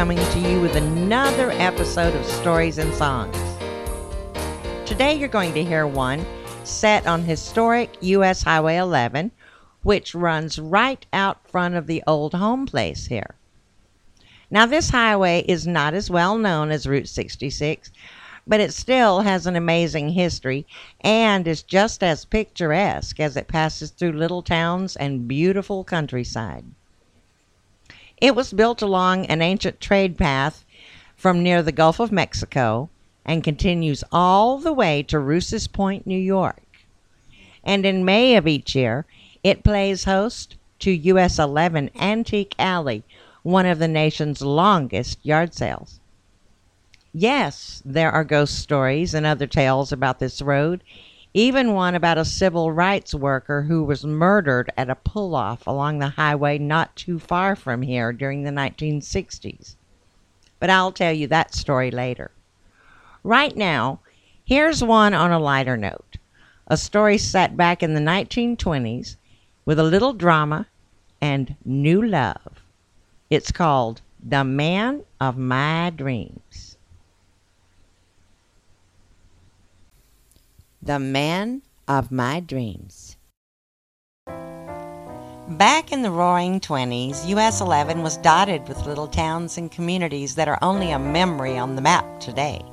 coming to you with another episode of Stories and Songs. Today you're going to hear one set on historic U.S. Highway 11, which runs right out front of the old home place here. Now, this highway is not as well known as Route 66, but it still has an amazing history and is just as picturesque as it passes through little towns and beautiful countryside. It was built along an ancient trade path from near the Gulf of Mexico and continues all the way to Rouse's Point, New York. And in May of each year, it plays host to US 11 Antique Alley, one of the nation's longest yard sales. Yes, there are ghost stories and other tales about this road, even one about a civil rights worker who was murdered at a pull off along the highway not too far from here during the 1960s. But I'll tell you that story later. Right now, here's one on a lighter note a story set back in the 1920s with a little drama and new love. It's called The Man of My Dreams. The Man of My Dreams. Back in the roaring 20s, US 11 was dotted with little towns and communities that are only a memory on the map today.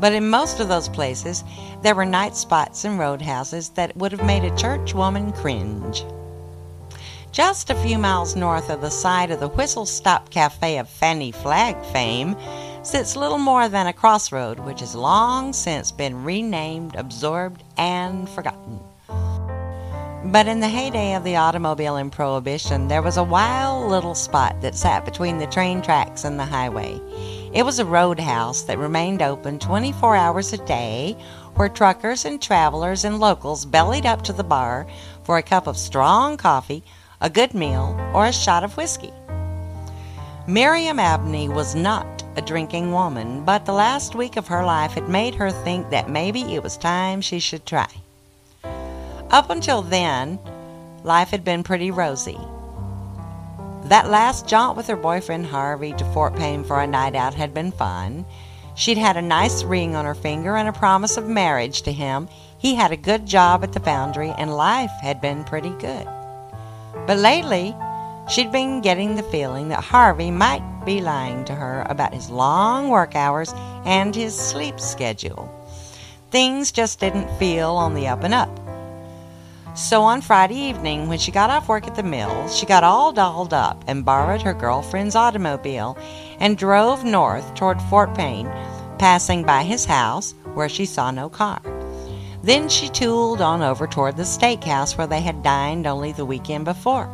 But in most of those places, there were night spots and roadhouses that would have made a church woman cringe. Just a few miles north of the site of the Whistle Stop Cafe of Fanny Flagg fame sits little more than a crossroad which has long since been renamed, absorbed, and forgotten. But in the heyday of the automobile and prohibition, there was a wild little spot that sat between the train tracks and the highway. It was a roadhouse that remained open 24 hours a day, where truckers and travelers and locals bellied up to the bar for a cup of strong coffee, a good meal, or a shot of whiskey. Miriam Abney was not a drinking woman, but the last week of her life had made her think that maybe it was time she should try. Up until then, life had been pretty rosy. That last jaunt with her boyfriend Harvey to Fort Payne for a night out had been fun. She'd had a nice ring on her finger and a promise of marriage to him. He had a good job at the foundry, and life had been pretty good. But lately, she'd been getting the feeling that Harvey might be lying to her about his long work hours and his sleep schedule. Things just didn't feel on the up and up. So on Friday evening, when she got off work at the mill, she got all dolled up and borrowed her girlfriend's automobile and drove north toward Fort Payne, passing by his house where she saw no car. Then she tooled on over toward the steakhouse where they had dined only the weekend before.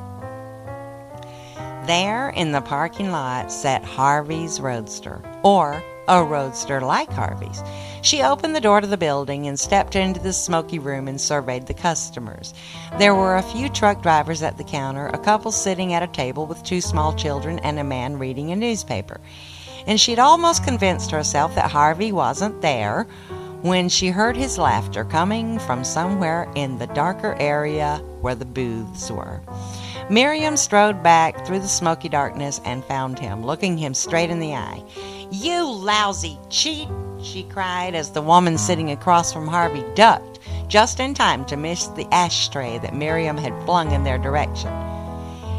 There in the parking lot sat Harvey's Roadster, or a roadster like Harvey's. She opened the door to the building and stepped into the smoky room and surveyed the customers. There were a few truck drivers at the counter, a couple sitting at a table with two small children, and a man reading a newspaper. And she'd almost convinced herself that Harvey wasn't there when she heard his laughter coming from somewhere in the darker area where the booths were. Miriam strode back through the smoky darkness and found him, looking him straight in the eye. You lousy cheat! she cried as the woman sitting across from Harvey ducked just in time to miss the ashtray that Miriam had flung in their direction.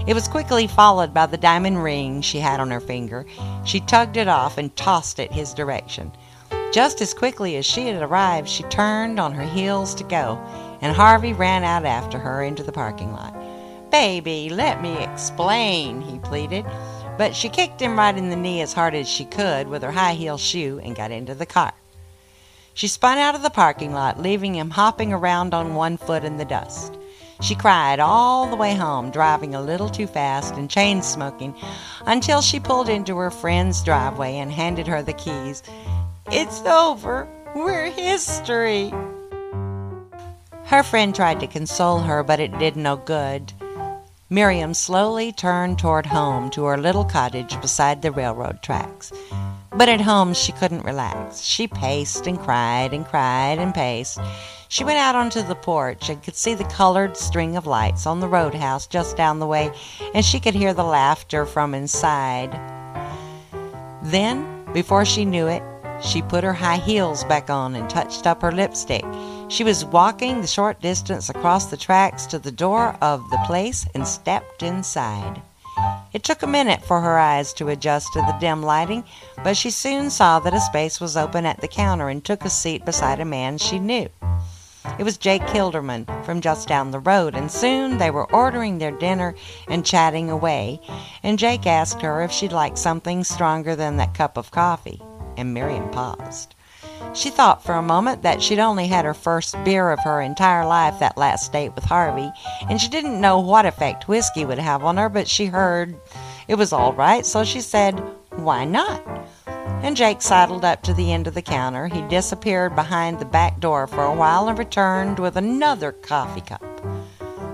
It was quickly followed by the diamond ring she had on her finger. She tugged it off and tossed it his direction. Just as quickly as she had arrived, she turned on her heels to go, and Harvey ran out after her into the parking lot. Baby, let me explain, he pleaded. But she kicked him right in the knee as hard as she could with her high heel shoe and got into the car. She spun out of the parking lot, leaving him hopping around on one foot in the dust. She cried all the way home, driving a little too fast and chain smoking, until she pulled into her friend's driveway and handed her the keys. It's over. We're history. Her friend tried to console her, but it did no good. Miriam slowly turned toward home to her little cottage beside the railroad tracks. But at home she couldn't relax. She paced and cried and cried and paced. She went out onto the porch and could see the colored string of lights on the roadhouse just down the way, and she could hear the laughter from inside. Then, before she knew it, she put her high heels back on and touched up her lipstick. She was walking the short distance across the tracks to the door of the place and stepped inside. It took a minute for her eyes to adjust to the dim lighting, but she soon saw that a space was open at the counter and took a seat beside a man she knew. It was Jake Kilderman from just down the road, and soon they were ordering their dinner and chatting away, and Jake asked her if she'd like something stronger than that cup of coffee, and Miriam paused. She thought for a moment that she'd only had her first beer of her entire life that last date with Harvey, and she didn't know what effect whiskey would have on her, but she heard it was all right, so she said, Why not? And Jake sidled up to the end of the counter. He disappeared behind the back door for a while and returned with another coffee cup.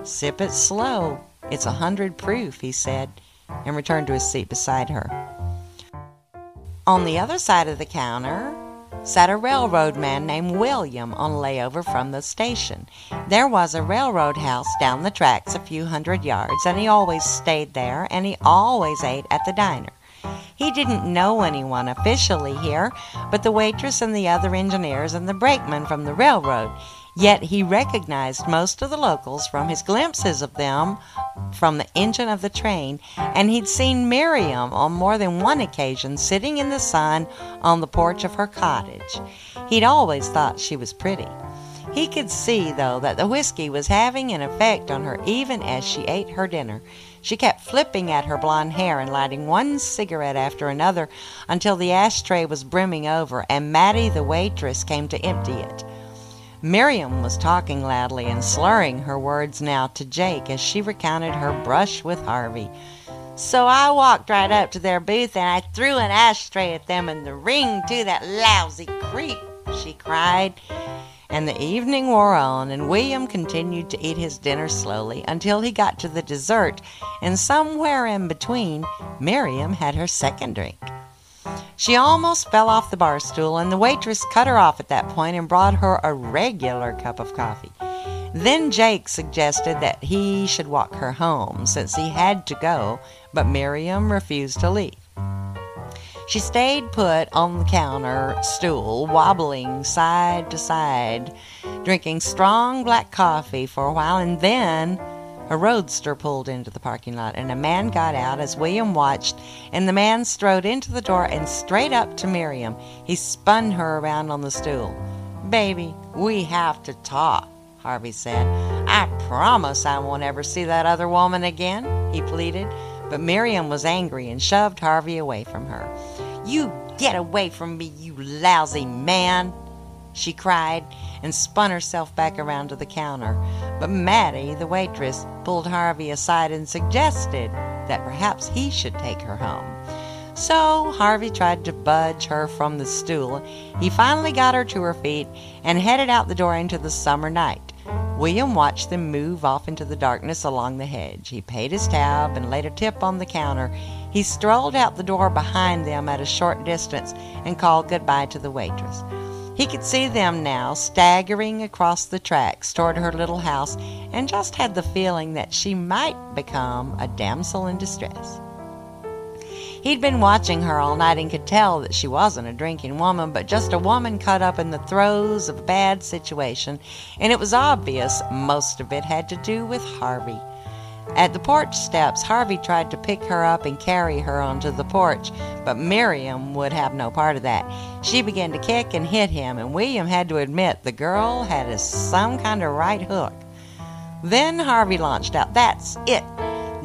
Sip it slow. It's a hundred proof, he said, and returned to his seat beside her. On the other side of the counter, sat a railroad man named William on layover from the station. There was a railroad house down the tracks a few hundred yards, and he always stayed there, and he always ate at the diner. He didn't know anyone officially here but the waitress and the other engineers and the brakeman from the railroad. Yet he recognized most of the locals from his glimpses of them from the engine of the train, and he'd seen Miriam on more than one occasion sitting in the sun on the porch of her cottage. He'd always thought she was pretty. He could see, though, that the whiskey was having an effect on her even as she ate her dinner. She kept flipping at her blonde hair and lighting one cigarette after another until the ashtray was brimming over, and Mattie, the waitress, came to empty it. Miriam was talking loudly and slurring her words now to Jake as she recounted her brush with Harvey. So I walked right up to their booth and I threw an ashtray at them and the ring, too, that lousy creep, she cried. And the evening wore on, and William continued to eat his dinner slowly until he got to the dessert, and somewhere in between, Miriam had her second drink. She almost fell off the bar stool, and the waitress cut her off at that point and brought her a regular cup of coffee. Then Jake suggested that he should walk her home since he had to go, but Miriam refused to leave. She stayed put on the counter stool, wobbling side to side, drinking strong black coffee for a while, and then a roadster pulled into the parking lot, and a man got out as William watched, and the man strode into the door and straight up to Miriam. He spun her around on the stool. Baby, we have to talk, Harvey said. I promise I won't ever see that other woman again, he pleaded. But Miriam was angry and shoved Harvey away from her. You get away from me, you lousy man, she cried and spun herself back around to the counter. But Mattie, the waitress, pulled Harvey aside and suggested that perhaps he should take her home. So Harvey tried to budge her from the stool. He finally got her to her feet and headed out the door into the summer night. William watched them move off into the darkness along the hedge. He paid his tab and laid a tip on the counter. He strolled out the door behind them at a short distance and called goodbye to the waitress. He could see them now, staggering across the tracks toward her little house, and just had the feeling that she might become a damsel in distress. He'd been watching her all night and could tell that she wasn't a drinking woman, but just a woman caught up in the throes of a bad situation, and it was obvious most of it had to do with Harvey. At the porch steps, Harvey tried to pick her up and carry her onto the porch, but Miriam would have no part of that. She began to kick and hit him, and William had to admit the girl had a, some kind of right hook. Then Harvey launched out. That's it.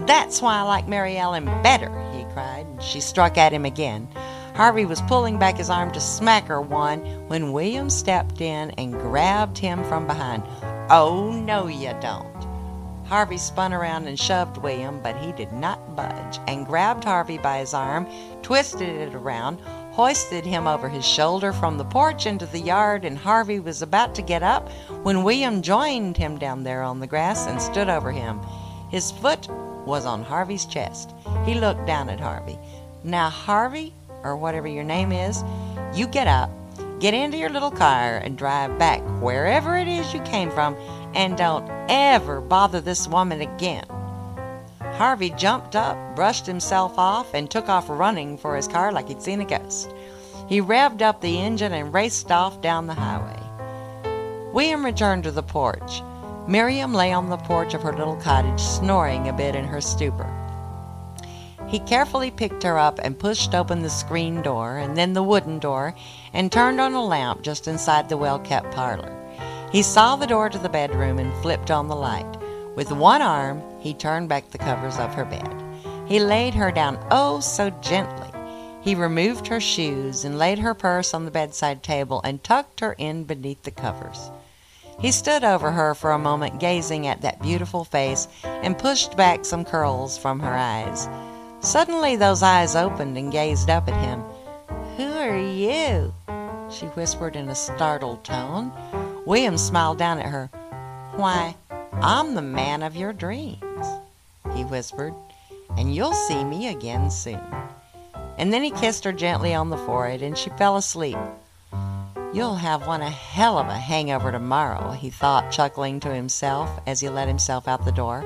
That's why I like Mary Ellen better, he cried. And she struck at him again. Harvey was pulling back his arm to smack her one when William stepped in and grabbed him from behind. Oh, no, you don't. Harvey spun around and shoved William, but he did not budge, and grabbed Harvey by his arm, twisted it around, hoisted him over his shoulder from the porch into the yard, and Harvey was about to get up when William joined him down there on the grass and stood over him. His foot was on Harvey's chest. He looked down at Harvey. Now, Harvey, or whatever your name is, you get up get into your little car and drive back wherever it is you came from, and don't ever bother this woman again. Harvey jumped up, brushed himself off, and took off running for his car like he'd seen a ghost. He revved up the engine and raced off down the highway. William returned to the porch. Miriam lay on the porch of her little cottage, snoring a bit in her stupor. He carefully picked her up and pushed open the screen door and then the wooden door and turned on a lamp just inside the well kept parlor. He saw the door to the bedroom and flipped on the light. With one arm, he turned back the covers of her bed. He laid her down oh so gently. He removed her shoes and laid her purse on the bedside table and tucked her in beneath the covers. He stood over her for a moment, gazing at that beautiful face, and pushed back some curls from her eyes. Suddenly those eyes opened and gazed up at him. Who are you? she whispered in a startled tone. William smiled down at her. Why, I'm the man of your dreams, he whispered, and you'll see me again soon. And then he kissed her gently on the forehead, and she fell asleep. You'll have one a hell of a hangover tomorrow, he thought, chuckling to himself as he let himself out the door.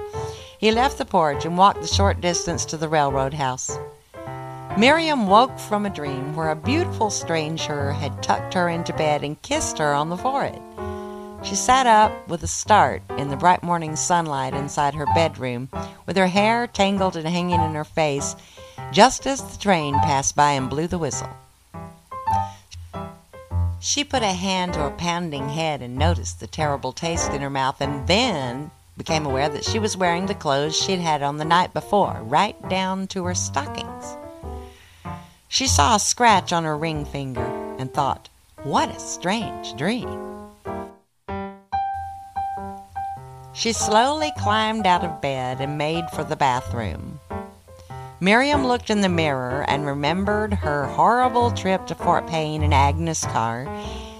He left the porch and walked the short distance to the railroad house. Miriam woke from a dream where a beautiful stranger had tucked her into bed and kissed her on the forehead. She sat up with a start in the bright morning sunlight inside her bedroom, with her hair tangled and hanging in her face, just as the train passed by and blew the whistle. She put a hand to her pounding head and noticed the terrible taste in her mouth, and then became aware that she was wearing the clothes she'd had on the night before, right down to her stockings. She saw a scratch on her ring finger and thought, what a strange dream. She slowly climbed out of bed and made for the bathroom. Miriam looked in the mirror and remembered her horrible trip to Fort Payne in Agnes' car.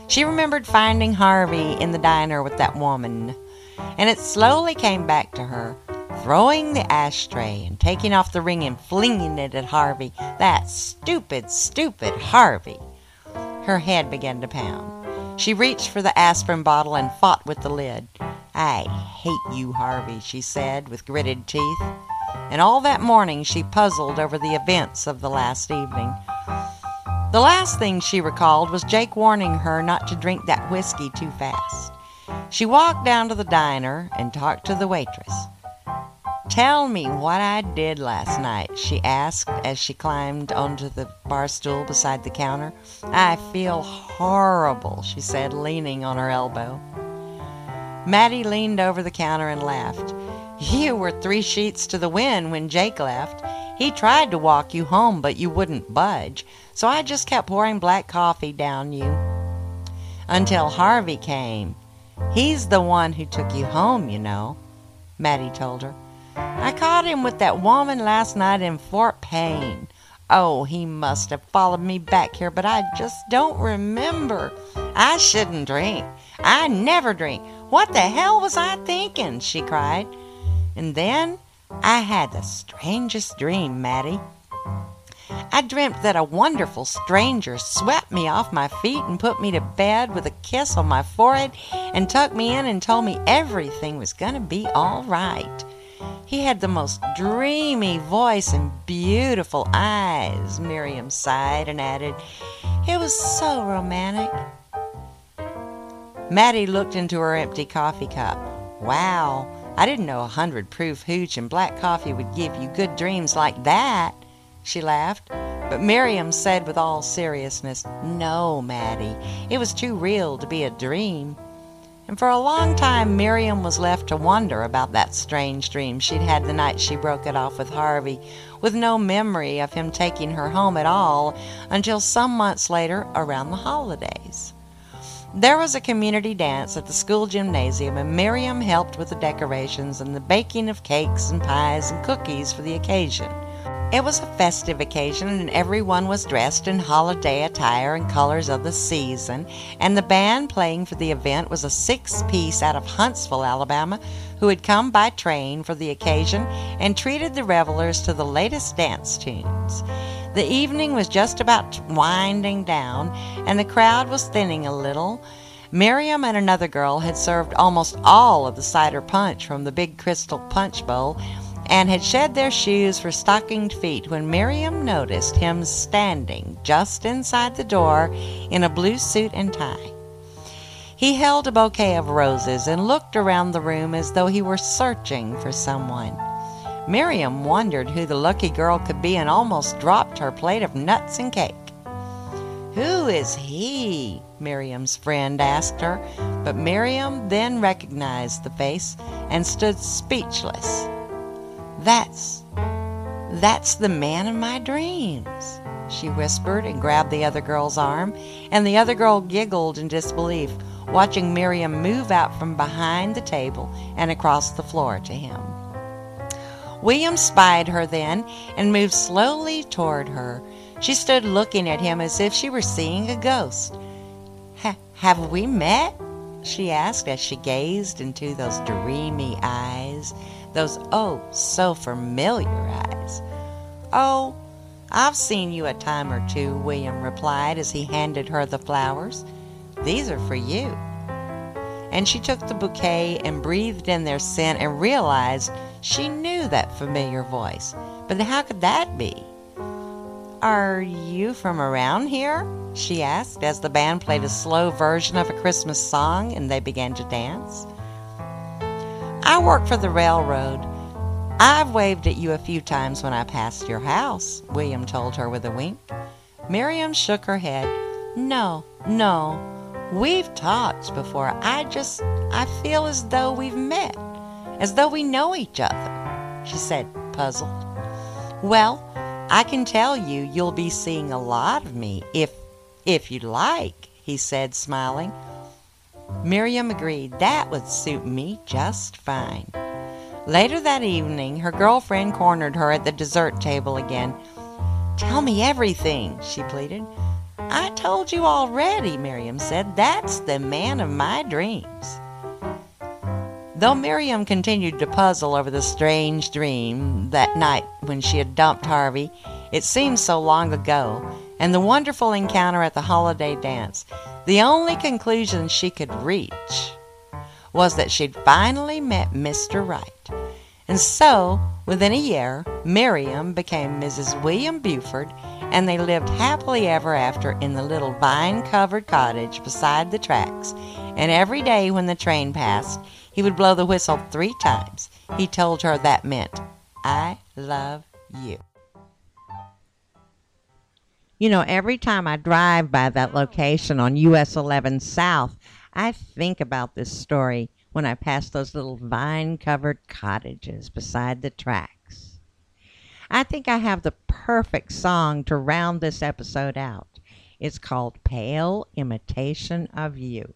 She remembered finding Harvey in the diner with that woman and it slowly came back to her, throwing the ashtray and taking off the ring and flinging it at Harvey. That stupid, stupid Harvey. Her head began to pound. She reached for the aspirin bottle and fought with the lid. I hate you, Harvey, she said with gritted teeth. And all that morning she puzzled over the events of the last evening. The last thing she recalled was Jake warning her not to drink that whiskey too fast. She walked down to the diner and talked to the waitress. Tell me what I did last night, she asked as she climbed onto the bar stool beside the counter. I feel horrible, she said, leaning on her elbow. Mattie leaned over the counter and laughed. You were three sheets to the wind when Jake left. He tried to walk you home, but you wouldn't budge, so I just kept pouring black coffee down you. Until Harvey came. He's the one who took you home, you know, Mattie told her. I caught him with that woman last night in Fort Payne. Oh, he must have followed me back here, but I just don't remember. I shouldn't drink. I never drink. What the hell was I thinking? she cried. And then I had the strangest dream, Mattie. I dreamt that a wonderful stranger swept me off my feet and put me to bed with a kiss on my forehead and tucked me in and told me everything was going to be all right. He had the most dreamy voice and beautiful eyes, Miriam sighed and added, It was so romantic. Mattie looked into her empty coffee cup. Wow, I didn't know a hundred proof hooch and black coffee would give you good dreams like that she laughed. But Miriam said with all seriousness, No, Mattie, it was too real to be a dream. And for a long time, Miriam was left to wonder about that strange dream she'd had the night she broke it off with Harvey, with no memory of him taking her home at all until some months later around the holidays. There was a community dance at the school gymnasium, and Miriam helped with the decorations and the baking of cakes and pies and cookies for the occasion. It was a festive occasion, and everyone was dressed in holiday attire and colors of the season. And the band playing for the event was a six piece out of Huntsville, Alabama, who had come by train for the occasion and treated the revelers to the latest dance tunes. The evening was just about winding down, and the crowd was thinning a little. Miriam and another girl had served almost all of the cider punch from the big crystal punch bowl and had shed their shoes for stockinged feet when Miriam noticed him standing just inside the door in a blue suit and tie. He held a bouquet of roses and looked around the room as though he were searching for someone. Miriam wondered who the lucky girl could be and almost dropped her plate of nuts and cake. Who is he? Miriam's friend asked her, but Miriam then recognized the face and stood speechless. That's that's the man of my dreams, she whispered and grabbed the other girl's arm, and the other girl giggled in disbelief, watching Miriam move out from behind the table and across the floor to him. William spied her then and moved slowly toward her. She stood looking at him as if she were seeing a ghost. Have we met? she asked as she gazed into those dreamy eyes, those oh so familiar eyes. Oh, I've seen you a time or two, William replied as he handed her the flowers. These are for you. And she took the bouquet and breathed in their scent and realized she knew that familiar voice. But how could that be? Are you from around here? she asked as the band played a slow version of a Christmas song and they began to dance. I work for the railroad. I've waved at you a few times when I passed your house, William told her with a wink. Miriam shook her head. No, no. We've talked before. I just, I feel as though we've met, as though we know each other, she said, puzzled. Well, I can tell you you'll be seeing a lot of me if if you like, he said, smiling. Miriam agreed that would suit me just fine. Later that evening, her girlfriend cornered her at the dessert table again. Tell me everything, she pleaded. I told you already, Miriam said. That's the man of my dreams. Though Miriam continued to puzzle over the strange dream that night when she had dumped Harvey, it seemed so long ago, and the wonderful encounter at the holiday dance, the only conclusion she could reach was that she'd finally met Mr. Right. And so, within a year, Miriam became Mrs. William Buford, and they lived happily ever after in the little vine covered cottage beside the tracks. And every day when the train passed, he would blow the whistle three times. He told her that meant, I love you. You know, every time I drive by that oh, location on US 11 South, I think about this story when I pass those little vine covered cottages beside the tracks. I think I have the perfect song to round this episode out. It's called Pale Imitation of You.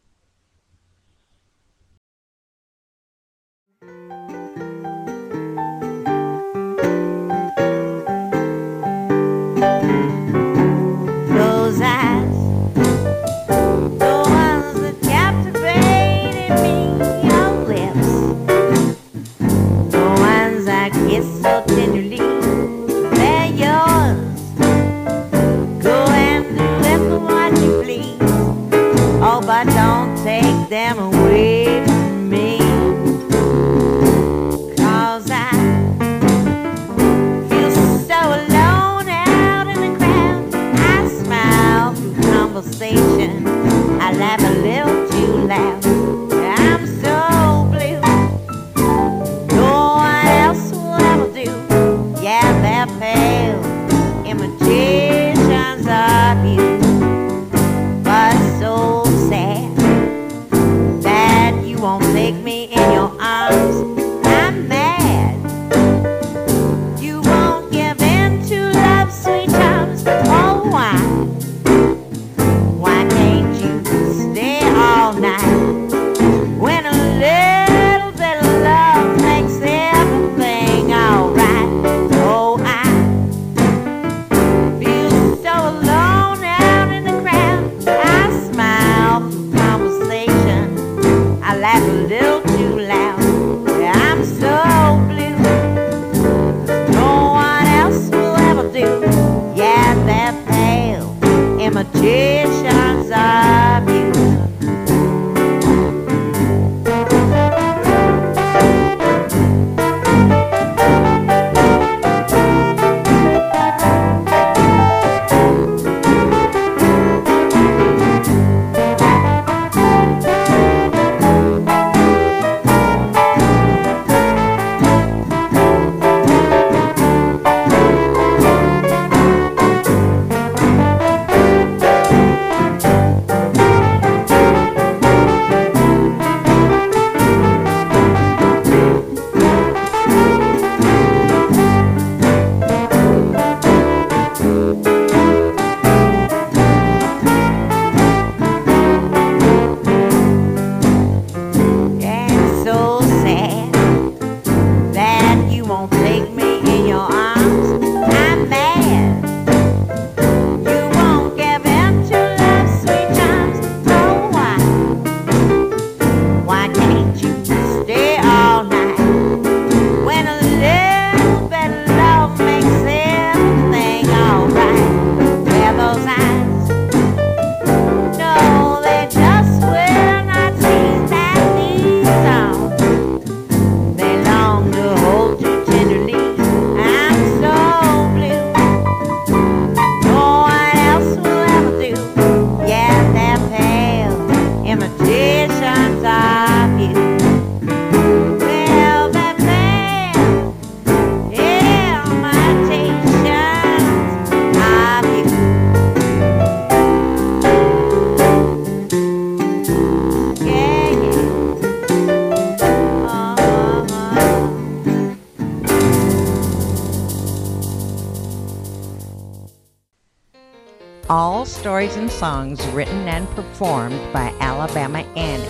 Stories and songs written and performed by Alabama Annie.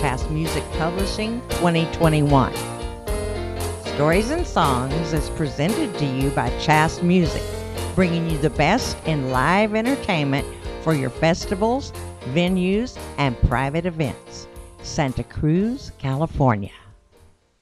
Chast Music Publishing 2021. Stories and Songs is presented to you by Chast Music, bringing you the best in live entertainment for your festivals, venues, and private events. Santa Cruz, California.